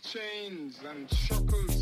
chains and shackles.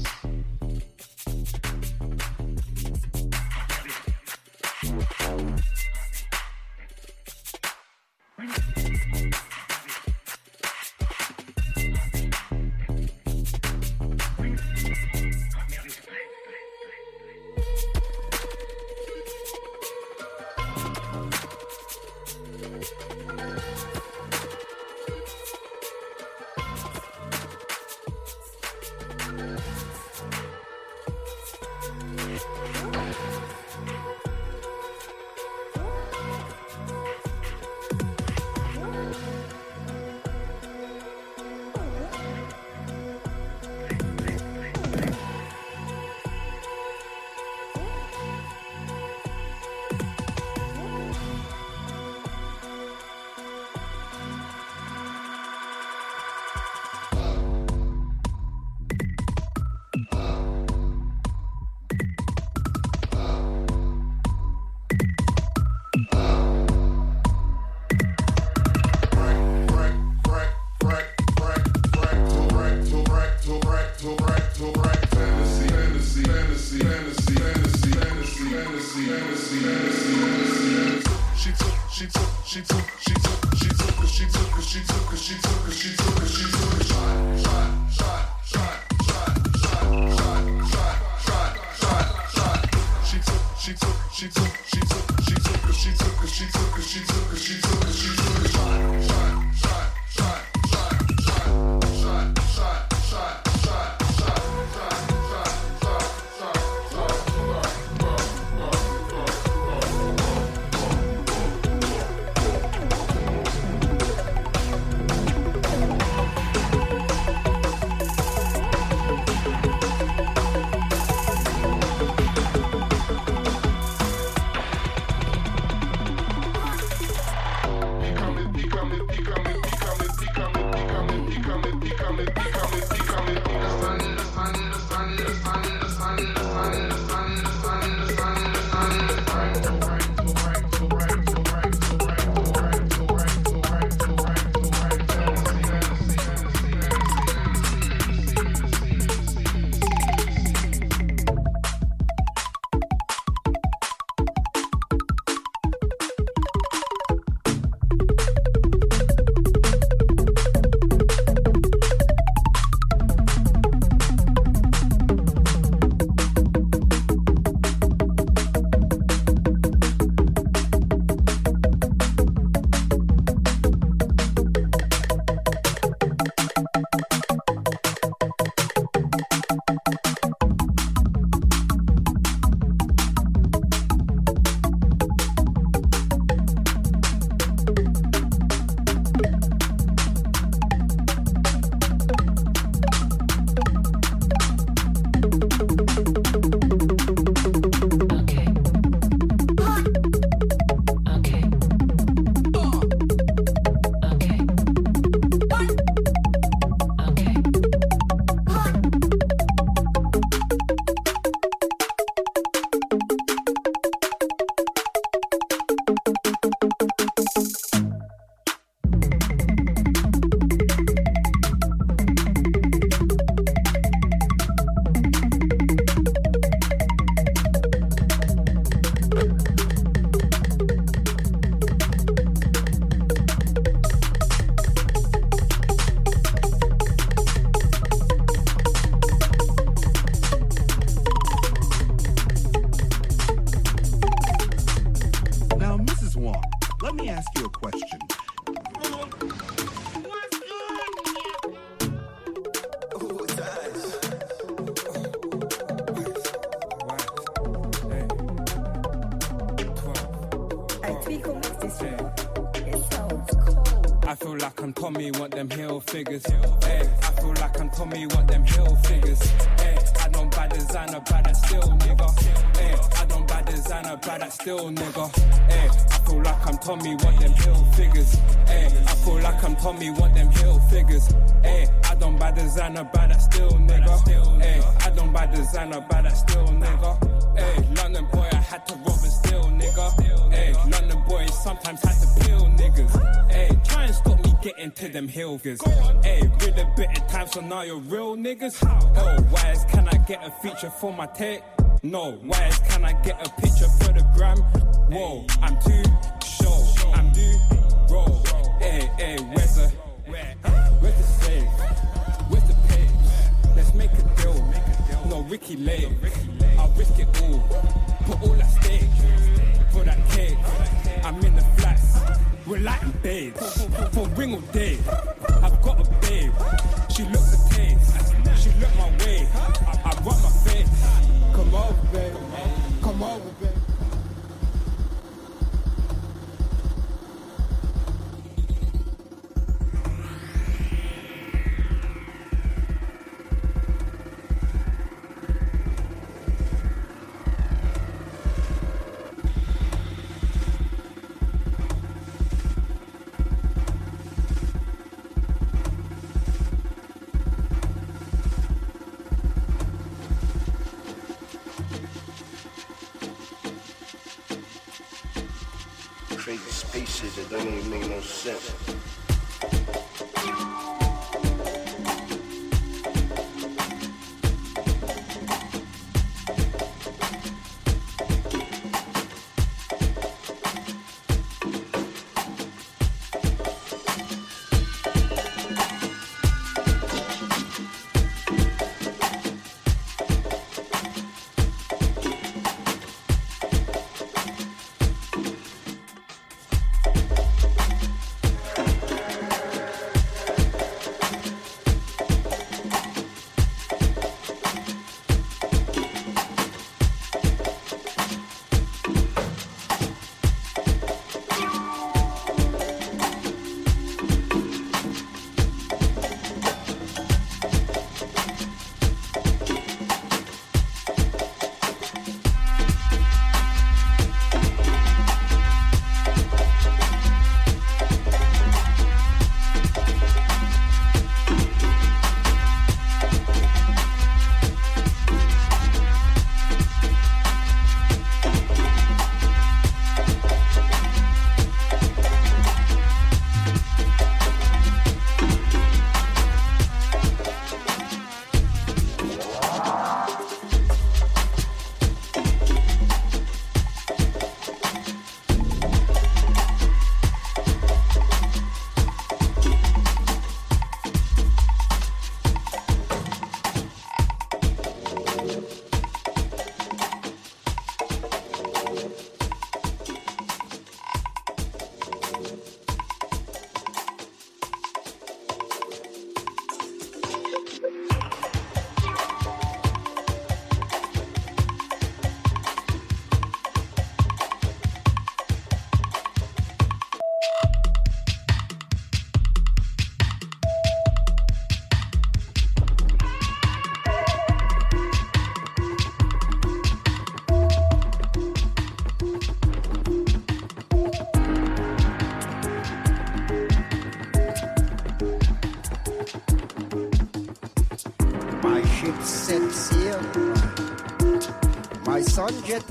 are your real niggas? How? Oh, wise, can I get a feature for my tech? No, wise, can I get a picture for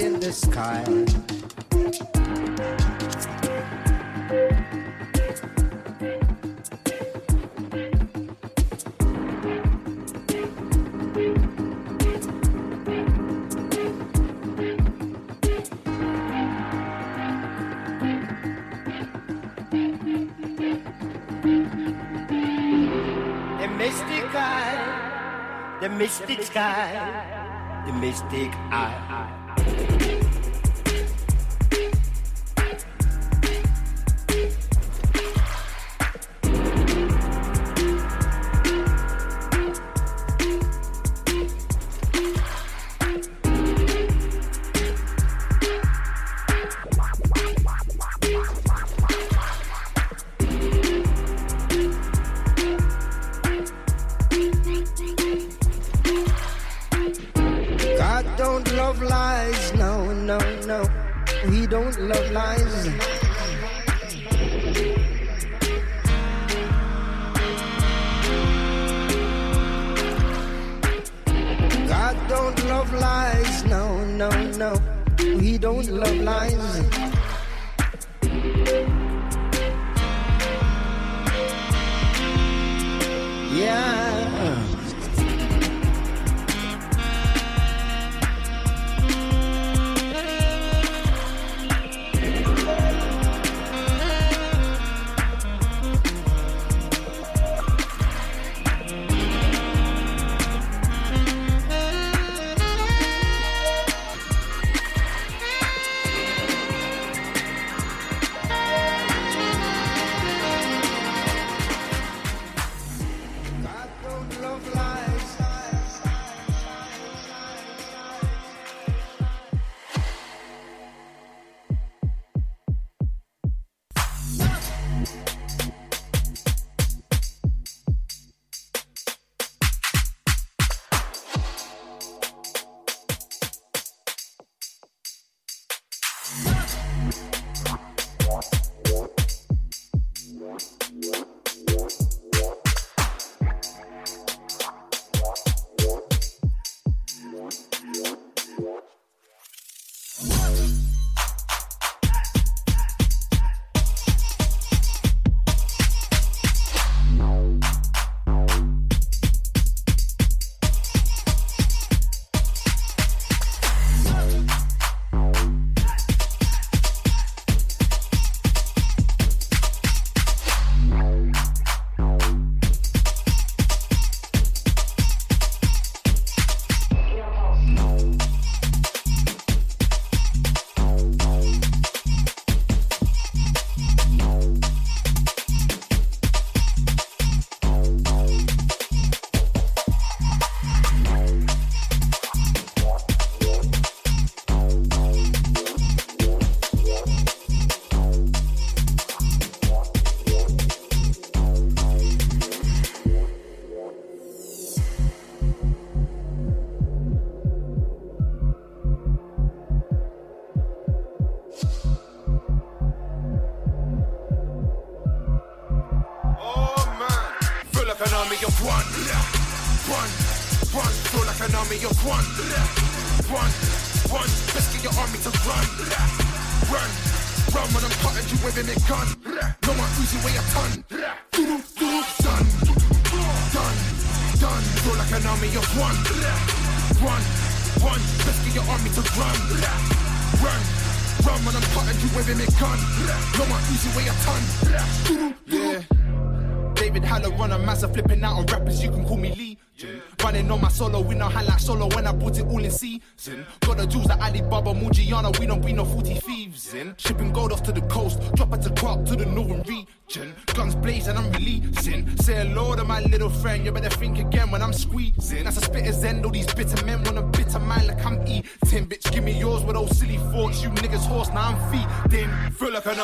in the sky. The mystic sky, the mystic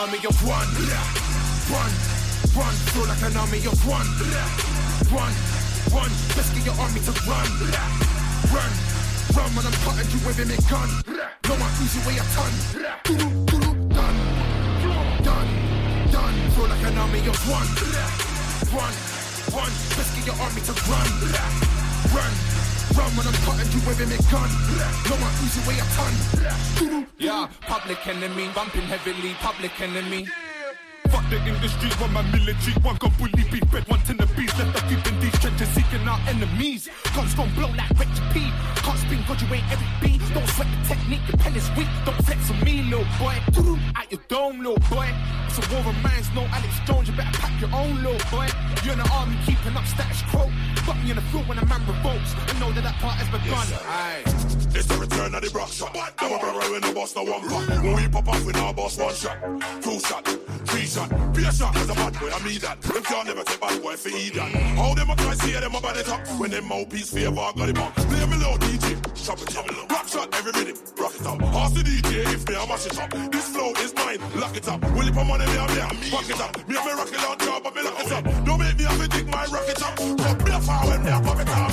army of one. One, one, feel like an army of one. One, one, let's get your army to run. Run, run when I'm cutting you with a gun. No one easy way a ton. Done, done, done. Feel like an army of one. One, one, let's get your army to run. Run, run when I'm cutting you with a gun. No one easy way a ton. Public enemy, bumping heavily, public enemy. Fuck the industry, one my military, one got bully beat, bread, one to the beast, left up deep in these trenches, seeking out enemies. Guns gon' blow like Reggie P. Can't spin, God, you ain't every beat. Don't sweat the technique, the pen is weak. Don't flex on me, little boy. Out your dome, little boy. It's a war of minds, no Alex Jones, you better pack your own, little boy. You're in the army, keeping up status quo. Fuck me in the field when a man revolts. I know that that part has begun. Aye. It's the return of the rock shot. Never brother when the boss no one cut. When we pop off, we now boss one shot, two shot, three shot. Be a shot as a bad boy, I mean that. Them can't never take bad boy for that. How them a try see them about it up when them mouthpiece favor got him up. Play me low DJ, chop it up. Rock shot every minute, rock it up. Ask the DJ if me I mash it up. This flow is mine, lock it up. Will it put money me and me and fuck it up. Me have a rocket launcher, but me lock it up. Don't make me have to dig my rocket up. But me a fire when me a pop it up.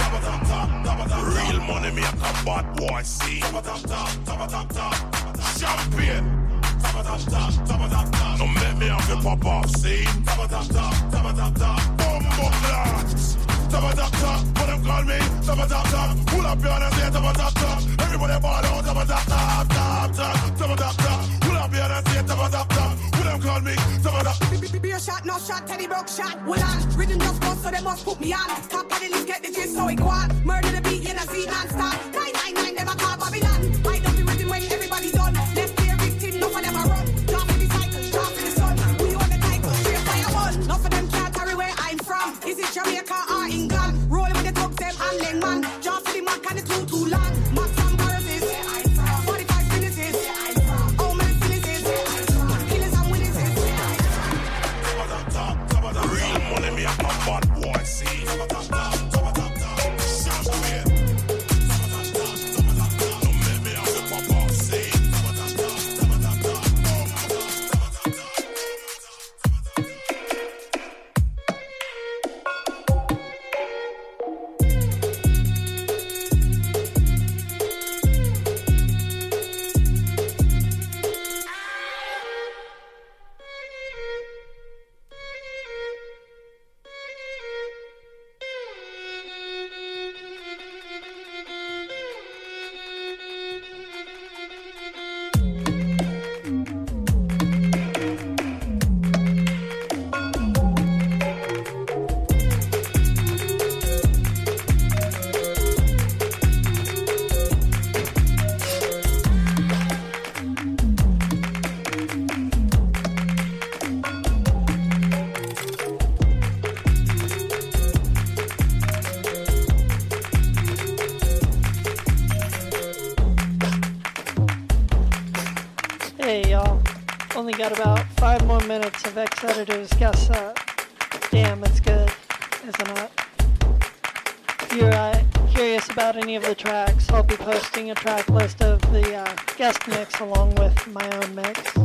Top top top, top top. Real money me a bad boy see. Top no make me have the pop off scene. Bumbo clocks. What me? Pull up your and. Everybody ball out, tabba tap tap. Pull up your and say tabba tap them call me? Be a shot, no shot, Teddy broke shot. Well on, rhythm just bust, so they must put me on. Top of the list, get the gist, so it go on. Murder the beat, you know, see non-stop. Nine nine nine, never call, Bobby. Jamaica. wanted to damn, it's good, isn't it? If you're uh, curious about any of the tracks, I'll be posting a track list of the uh, guest mix along with my own mix.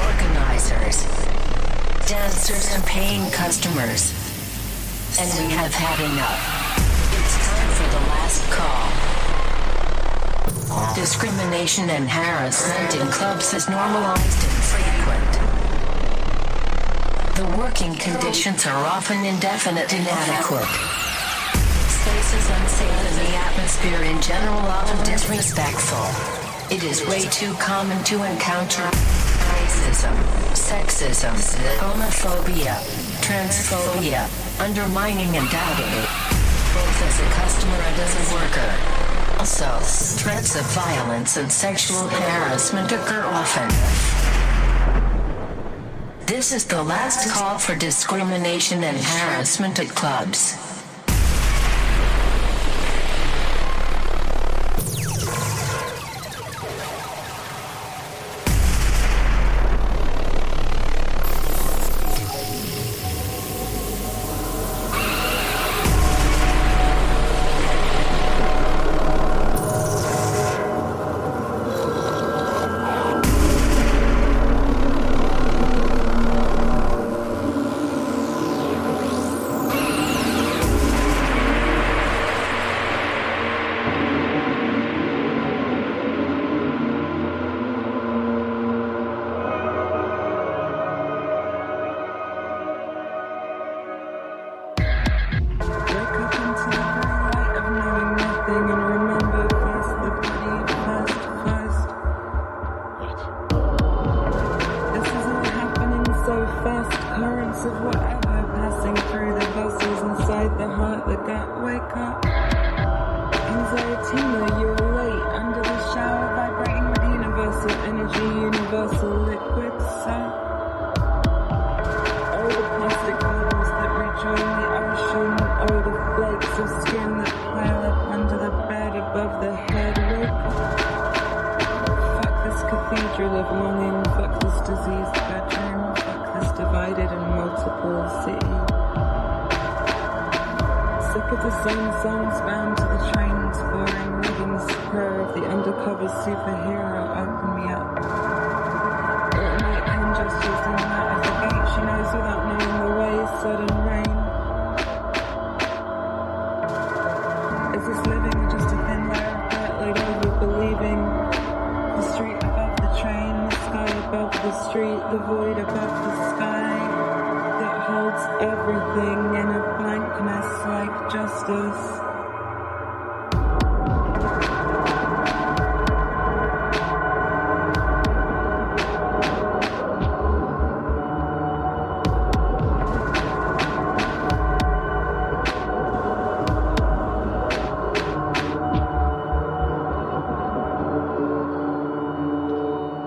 Organizers, dancers, and paying customers. And we have had enough. It's time for the last call. Discrimination and harassment in clubs is normalized and frequent. The working conditions are often indefinite and inadequate. Spaces unsafe and the atmosphere in general often disrespectful. It is way too common to encounter racism, sexism, homophobia, transphobia, undermining and doubting, both as a customer and as a worker. Also, threats of violence and sexual harassment occur often. This is the last call for discrimination and harassment at clubs.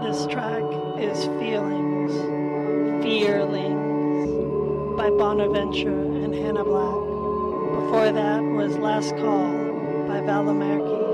this track is Feelings, Feelings by Bonaventure and Hannah Black. Before that was Last Call by Valamerky.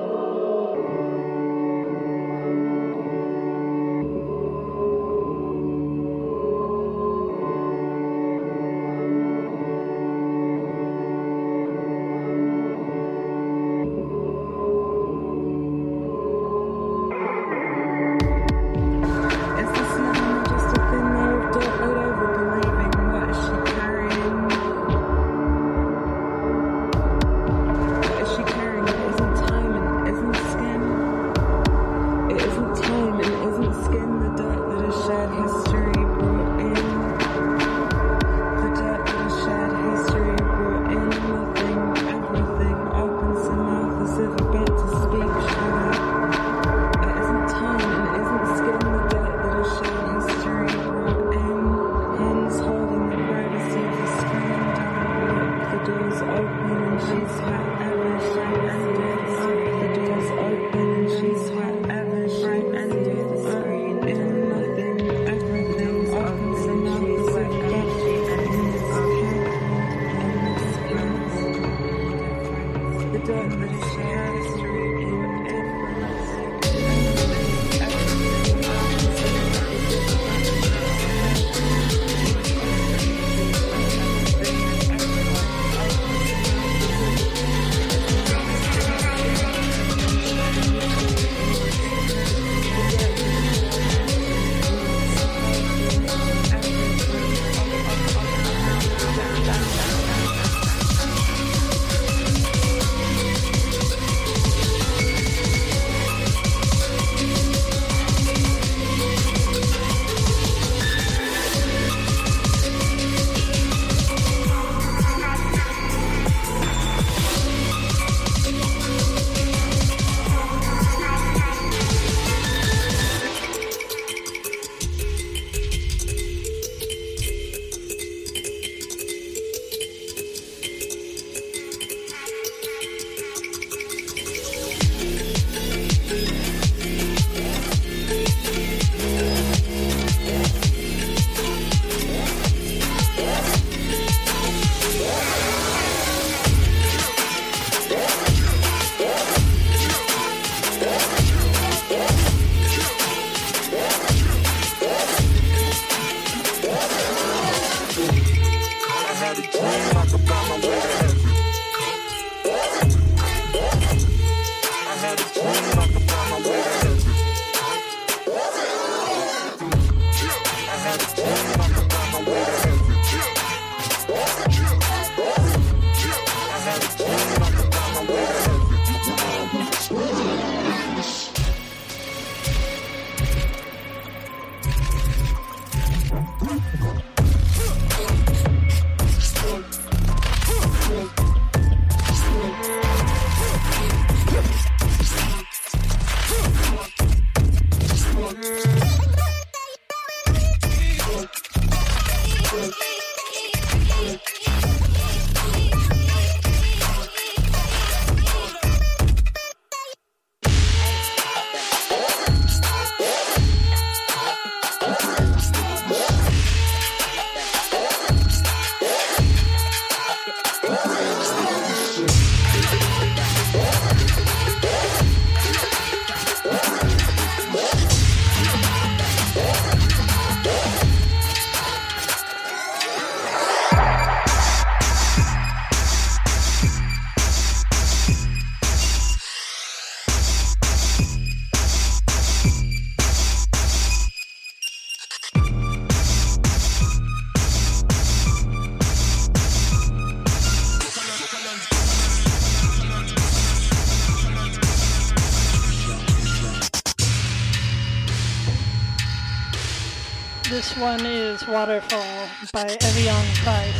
Waterfall by Evian Price.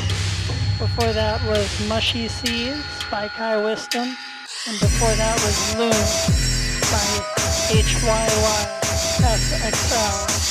Before that was Mushy Seas by Kai Wisdom. And before that was Loon by HYY XL.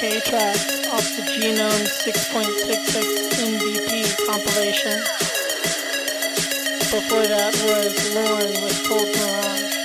Track off the Genome 6.66 MVP compilation. Before that was Lorne with Cold Mirage.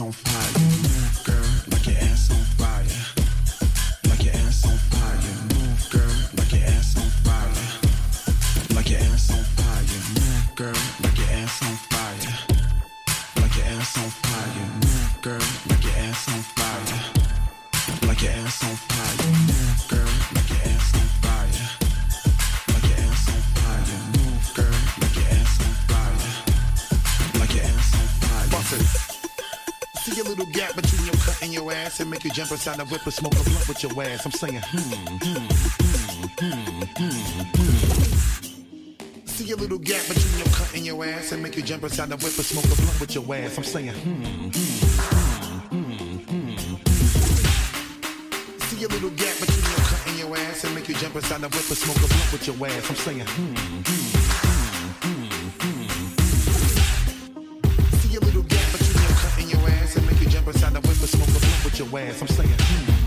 s'en fout. your ass and make you jump inside the whipper, smoke a blunt with your ass. I'm saying, hmm, hmm, hmm, hmm, hmm, hmm. See a little gap between your cut and your ass and make you jump inside the whipper, smoke a blunt with your ass. I'm saying, hmm, hmm, hmm, hmm. See a little gap between your cut and your ass and make you jump inside the whipper, smoke a blunt with your ass. I'm saying, hmm, hmm. your ass. I'm saying, hmm.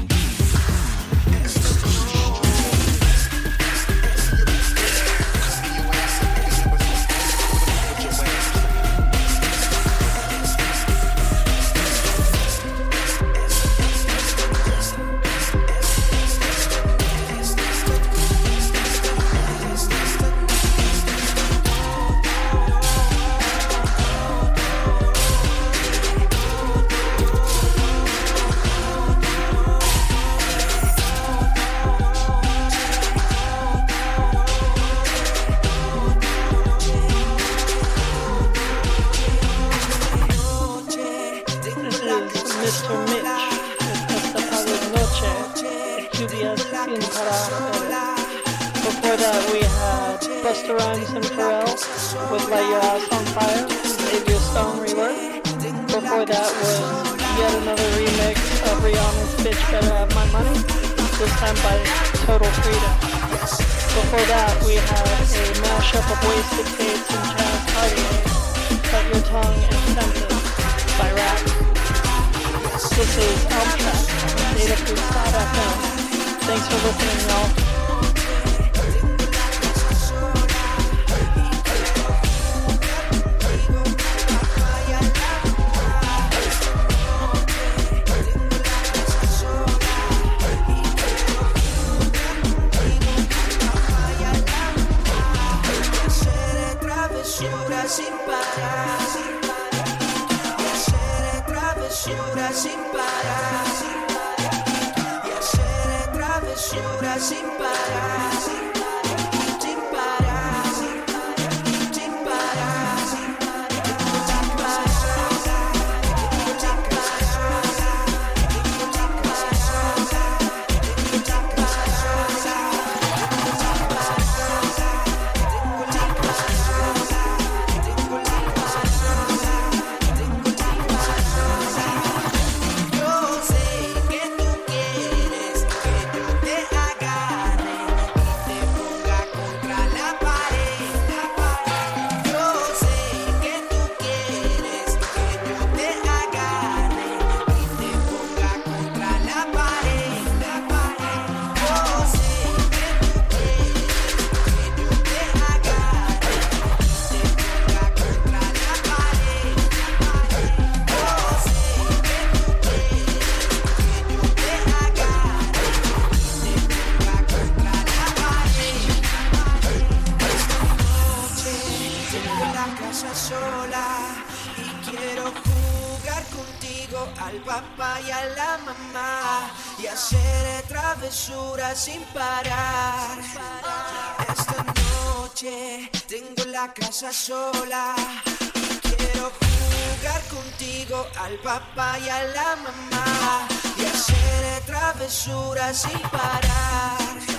casa sola. Quiero jugar contigo al papá y a la mamá y hacer travesuras sin parar.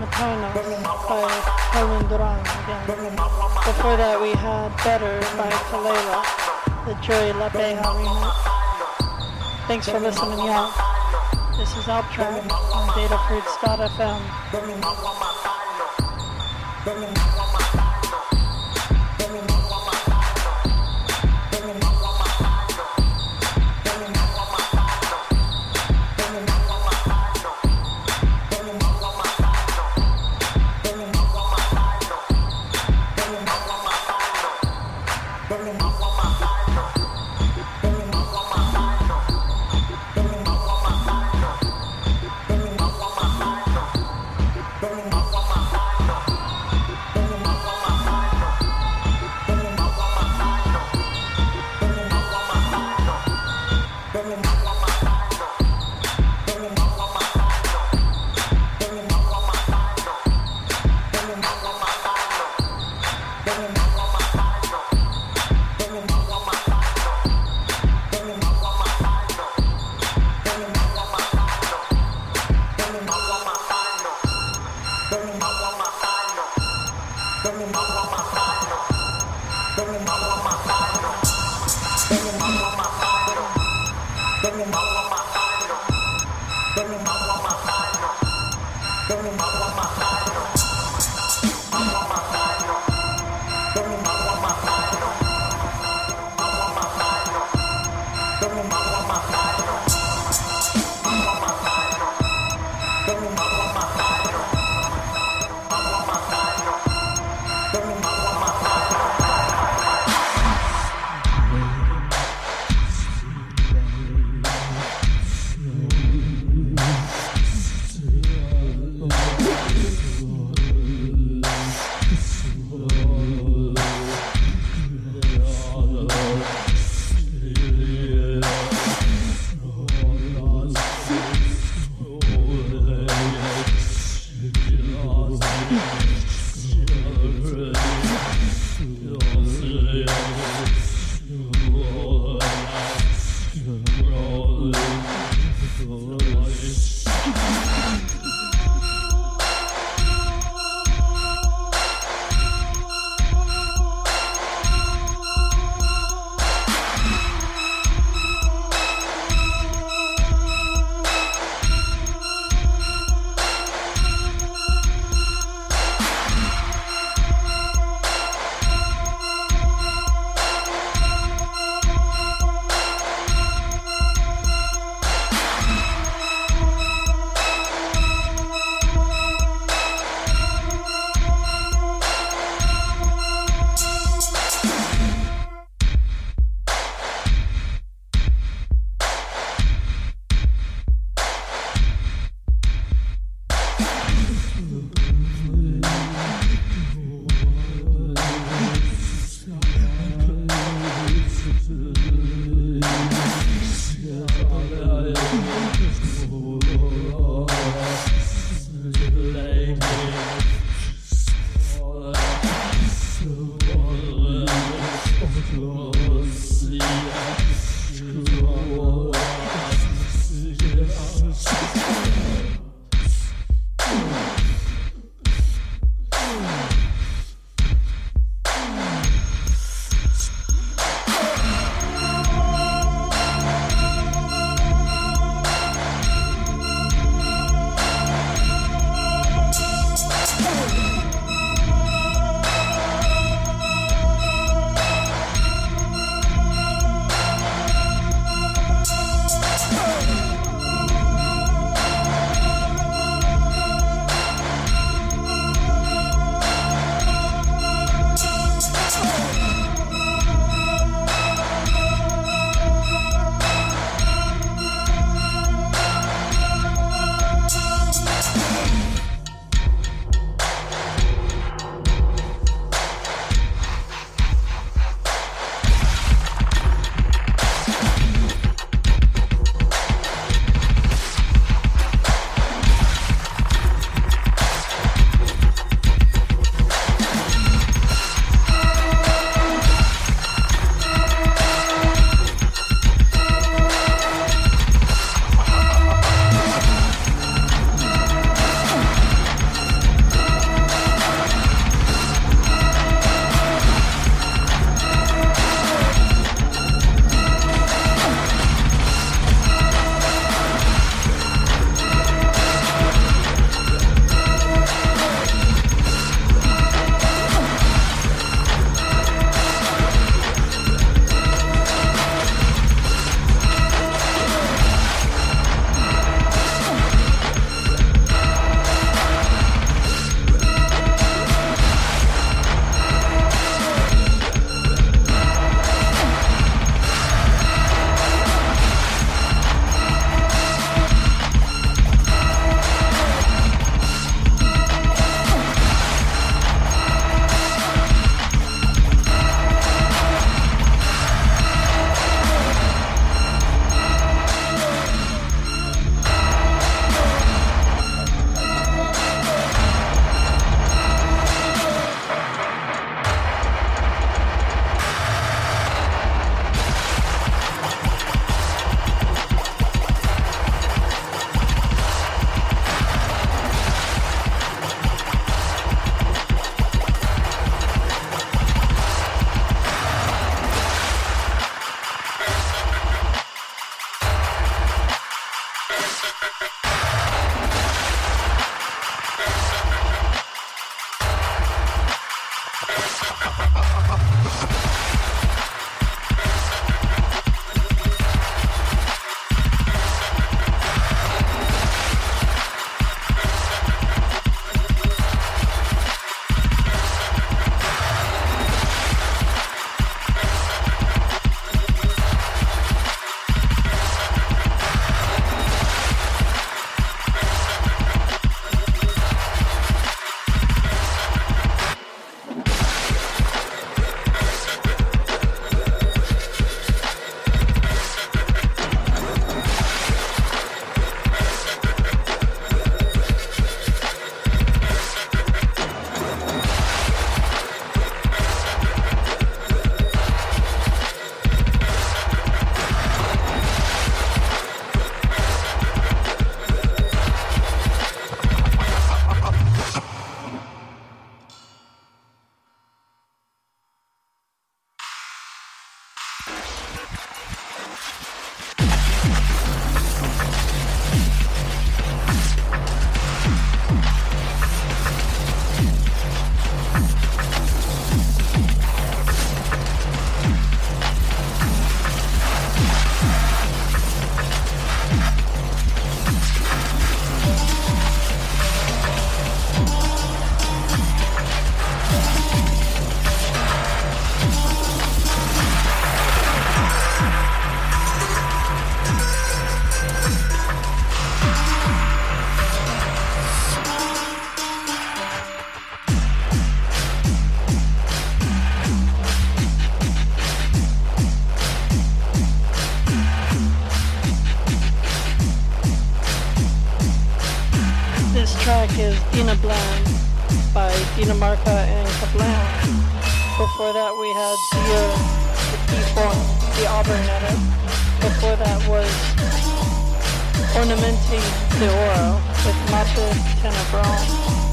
Is by Helen Duran again. Before that we had Better by Kelela, the Joy La Beja remix. Thanks for listening, y'all. This is Alptrack on datafruits.fm. Yeah. Track is Dina Bland by Dinamarca and Kablam. Before that we had Zia with D-Form, the Auburn edit. Before that was Ornamenting de Oro with Mate Tenebron.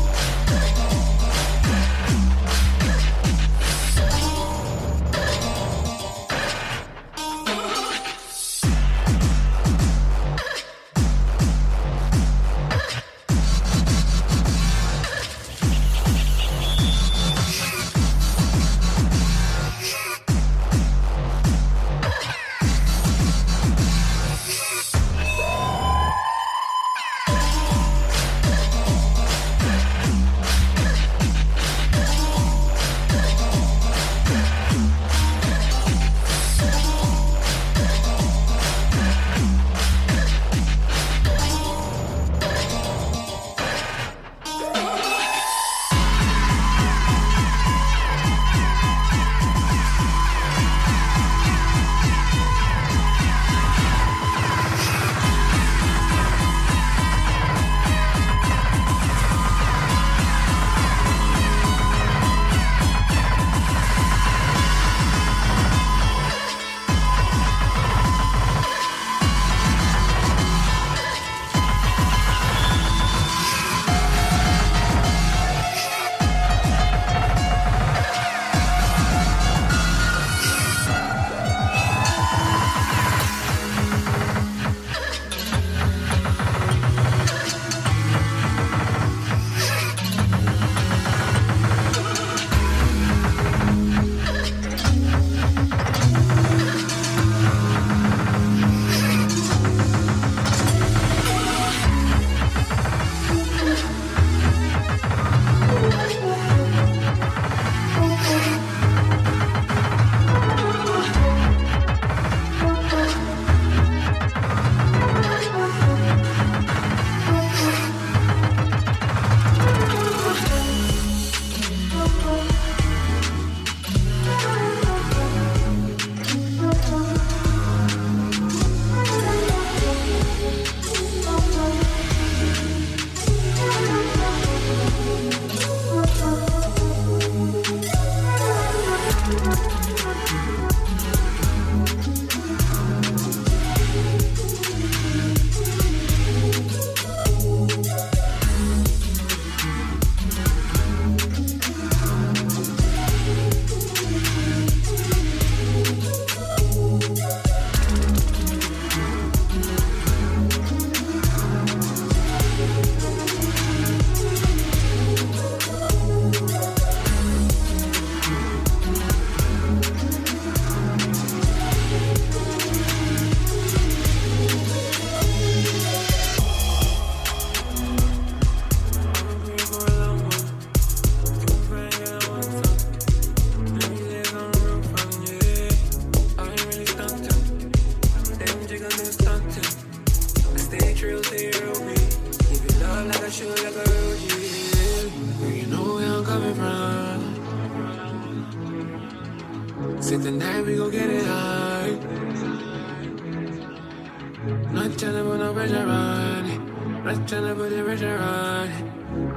Not tryna put the pressure on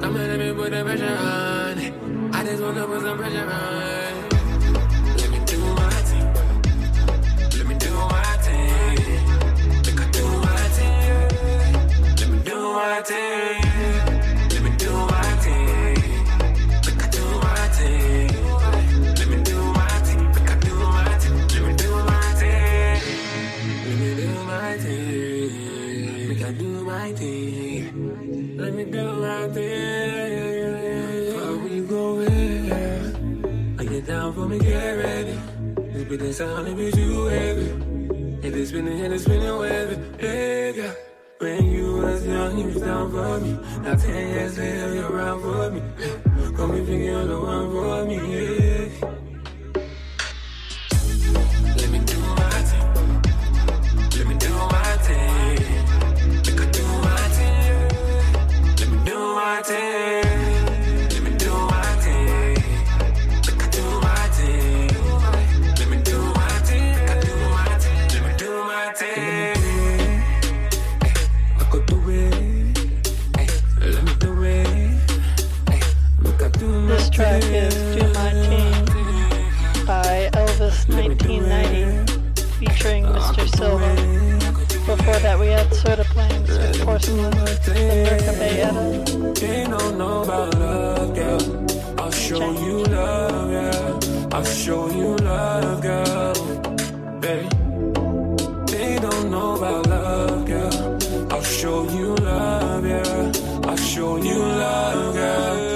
on, let me put the pressure on. I just wanna put some pressure on. Let me do my thing. Let me do my thing. I do my thing. Let me do my thing. This be the sound if it's you heavy. If it's spinning and it's spinning wavy, hey girl. When you was young, you was down for me. Now ten years later, you're around for me. Call me thinking you're the one for me. Yeah. Silva. Before that, we had Soda Plains with Porcelain, the Merca Bayetta. They don't know about love, girl. I'll show you love, yeah. I'll show you love, girl. Hey. They don't know about love, girl. I'll show you love, yeah. I'll show you love, girl.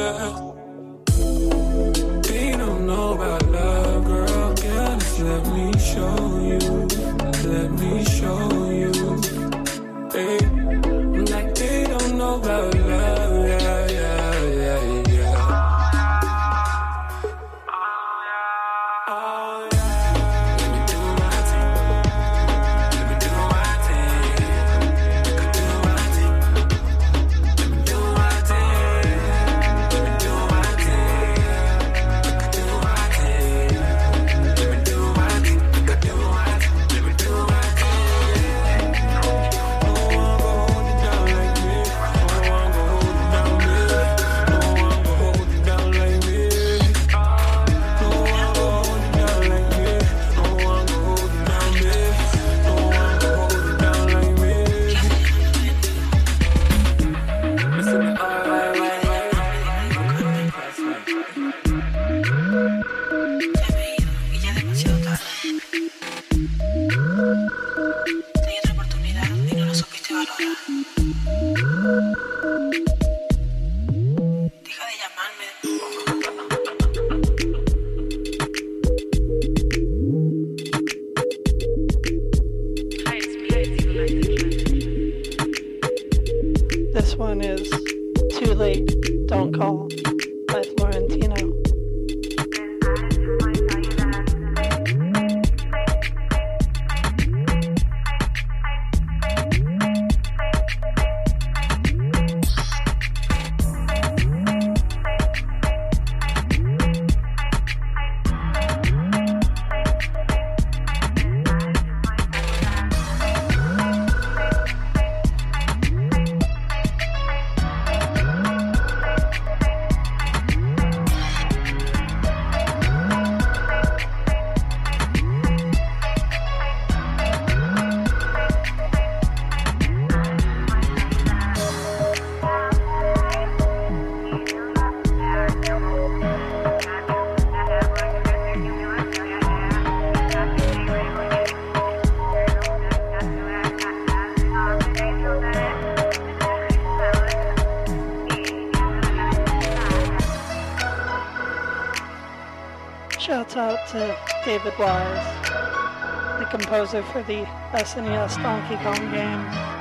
David Wise, the composer for the SNES Donkey Kong games.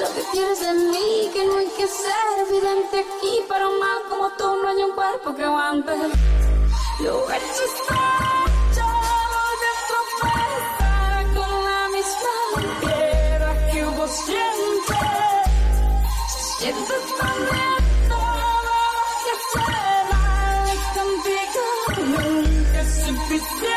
Lo que tienes en mí, que no hay que ser evidente aquí, pero mal como tú no hay un cuerpo que aguante. Lo hecho está hecho,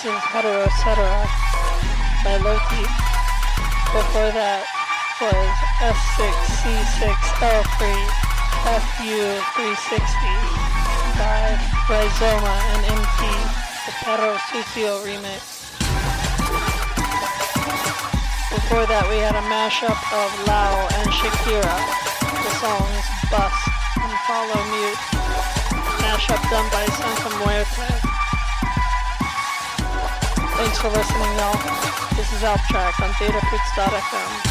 This is Hetero Cetera by Loki. Before that was S6C6L3 FU360 by Rhizoma and MT, the Perro Sucio remix. Before that we had a mashup of Lau and Shakira. The songs Bust and Follow Mute. Mashup done by Santa Muerte. Thanks for listening, y'all. This is Alptrack on DataFruits.fm.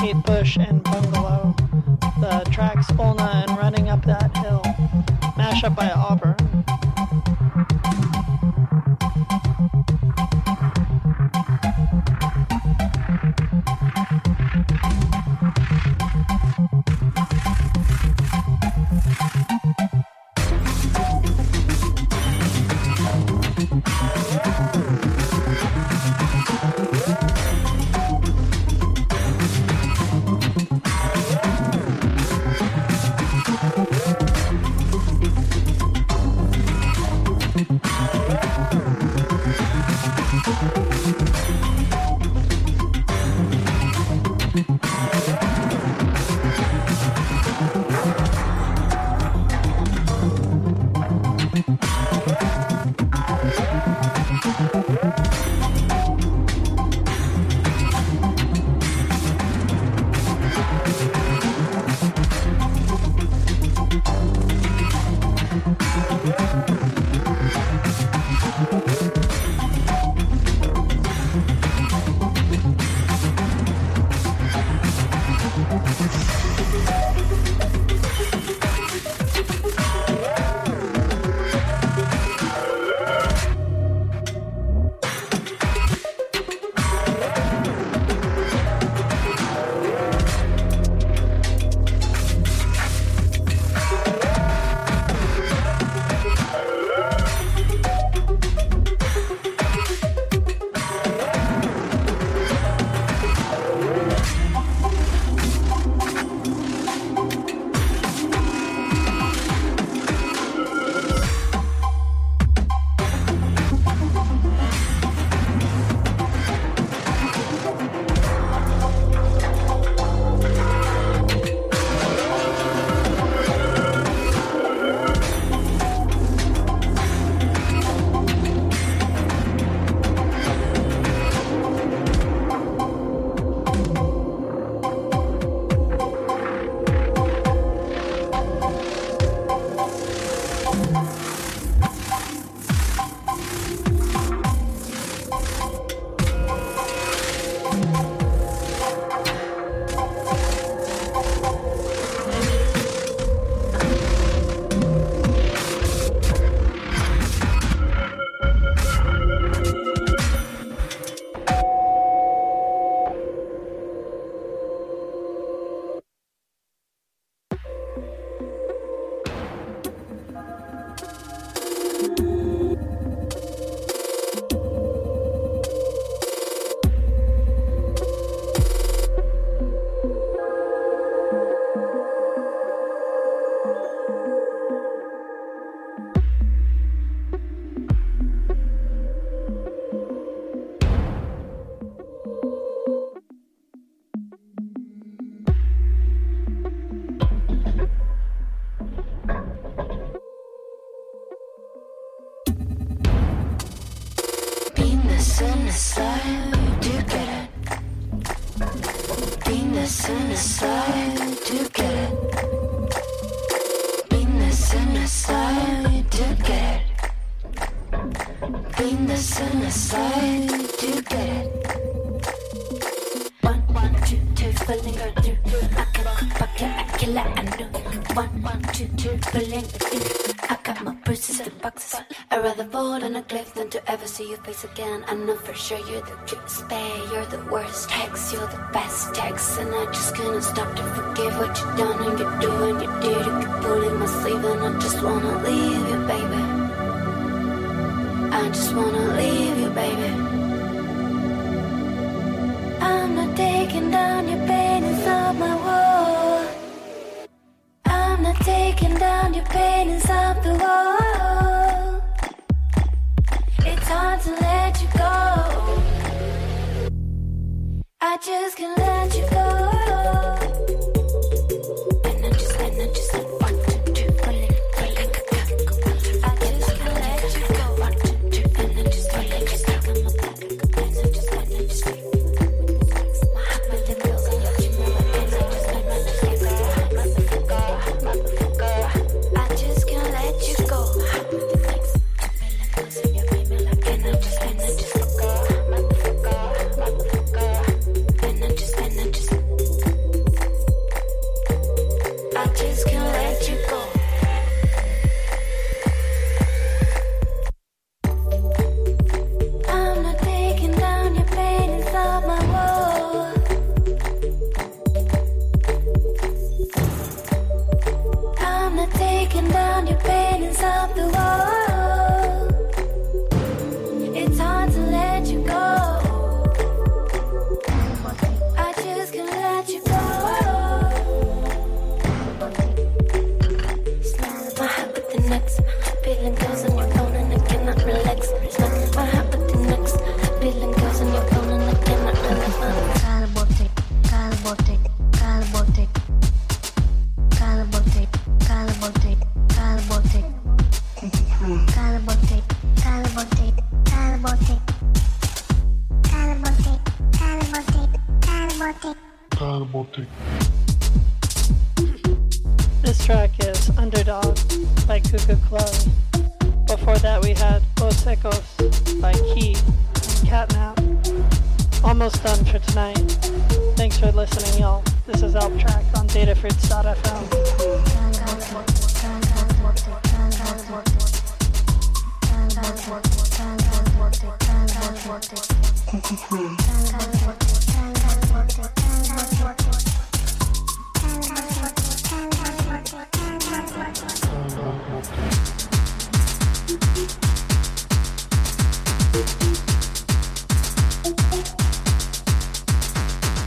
Kate Bush than to ever see your face again. I know for sure you're the cutest bae, you're the worst text, you're the best text, and I just couldn't stop to forgive what you done and you're doing. You did, you keep pulling my sleeve, and I just wanna leave you, baby. I just wanna leave you, baby.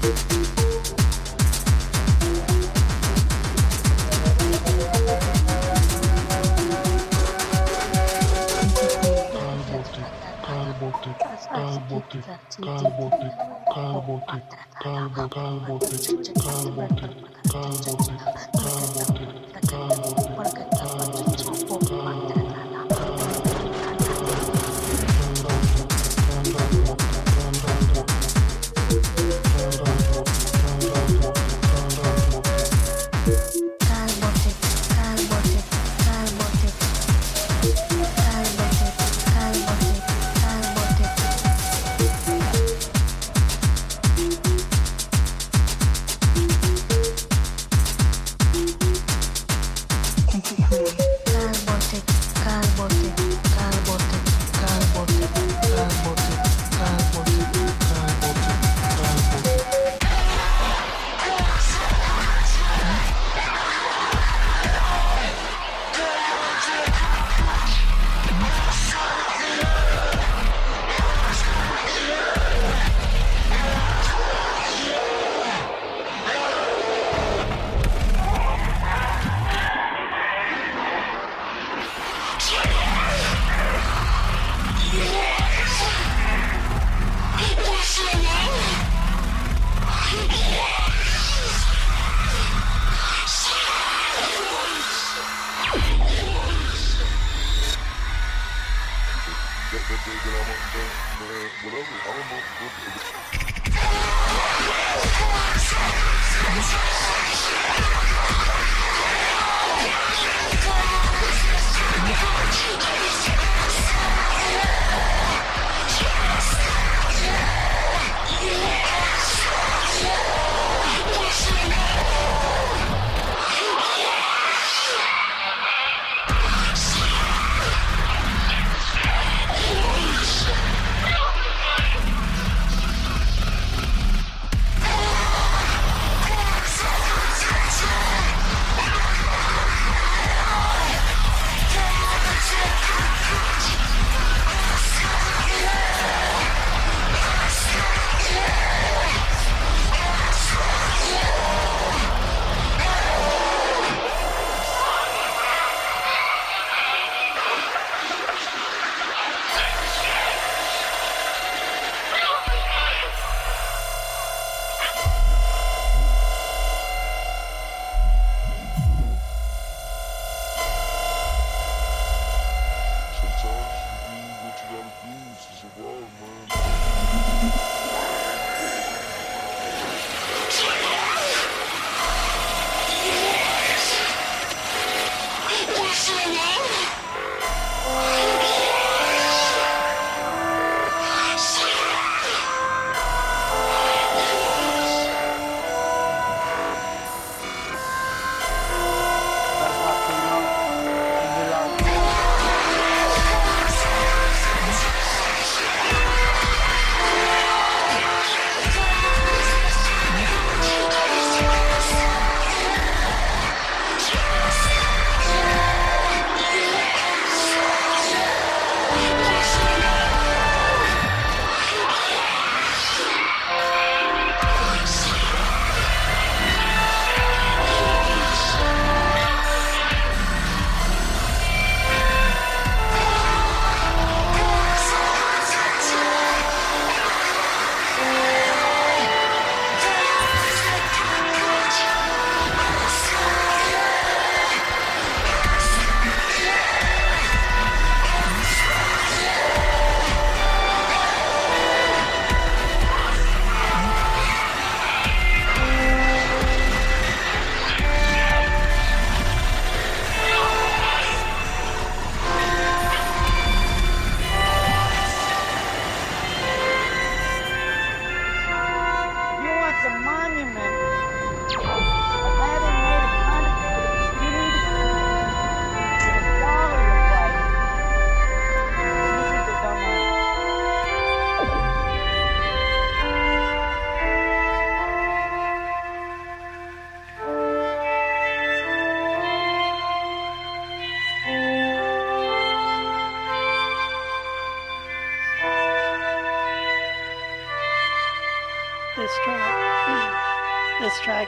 Kalbote, kalbote, kalbote, kalbote, kalbote, kalbote.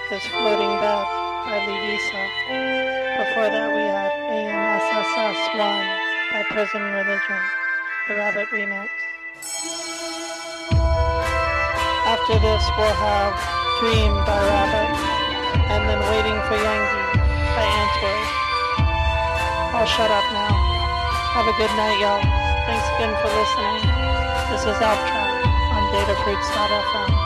This is Floating Bed by Levisa. Before that, we had AMSSS1 by Prison Religion, the Rabbit remix. After this, we'll have Dream by Rabbit, and then Waiting for Yangi by Antwerp. I'll shut up now. Have a good night, y'all. Thanks again for listening. This is Alptrack on datafruits.fm.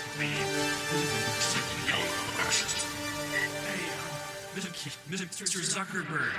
hey, uh. Mr. Zuckerberg,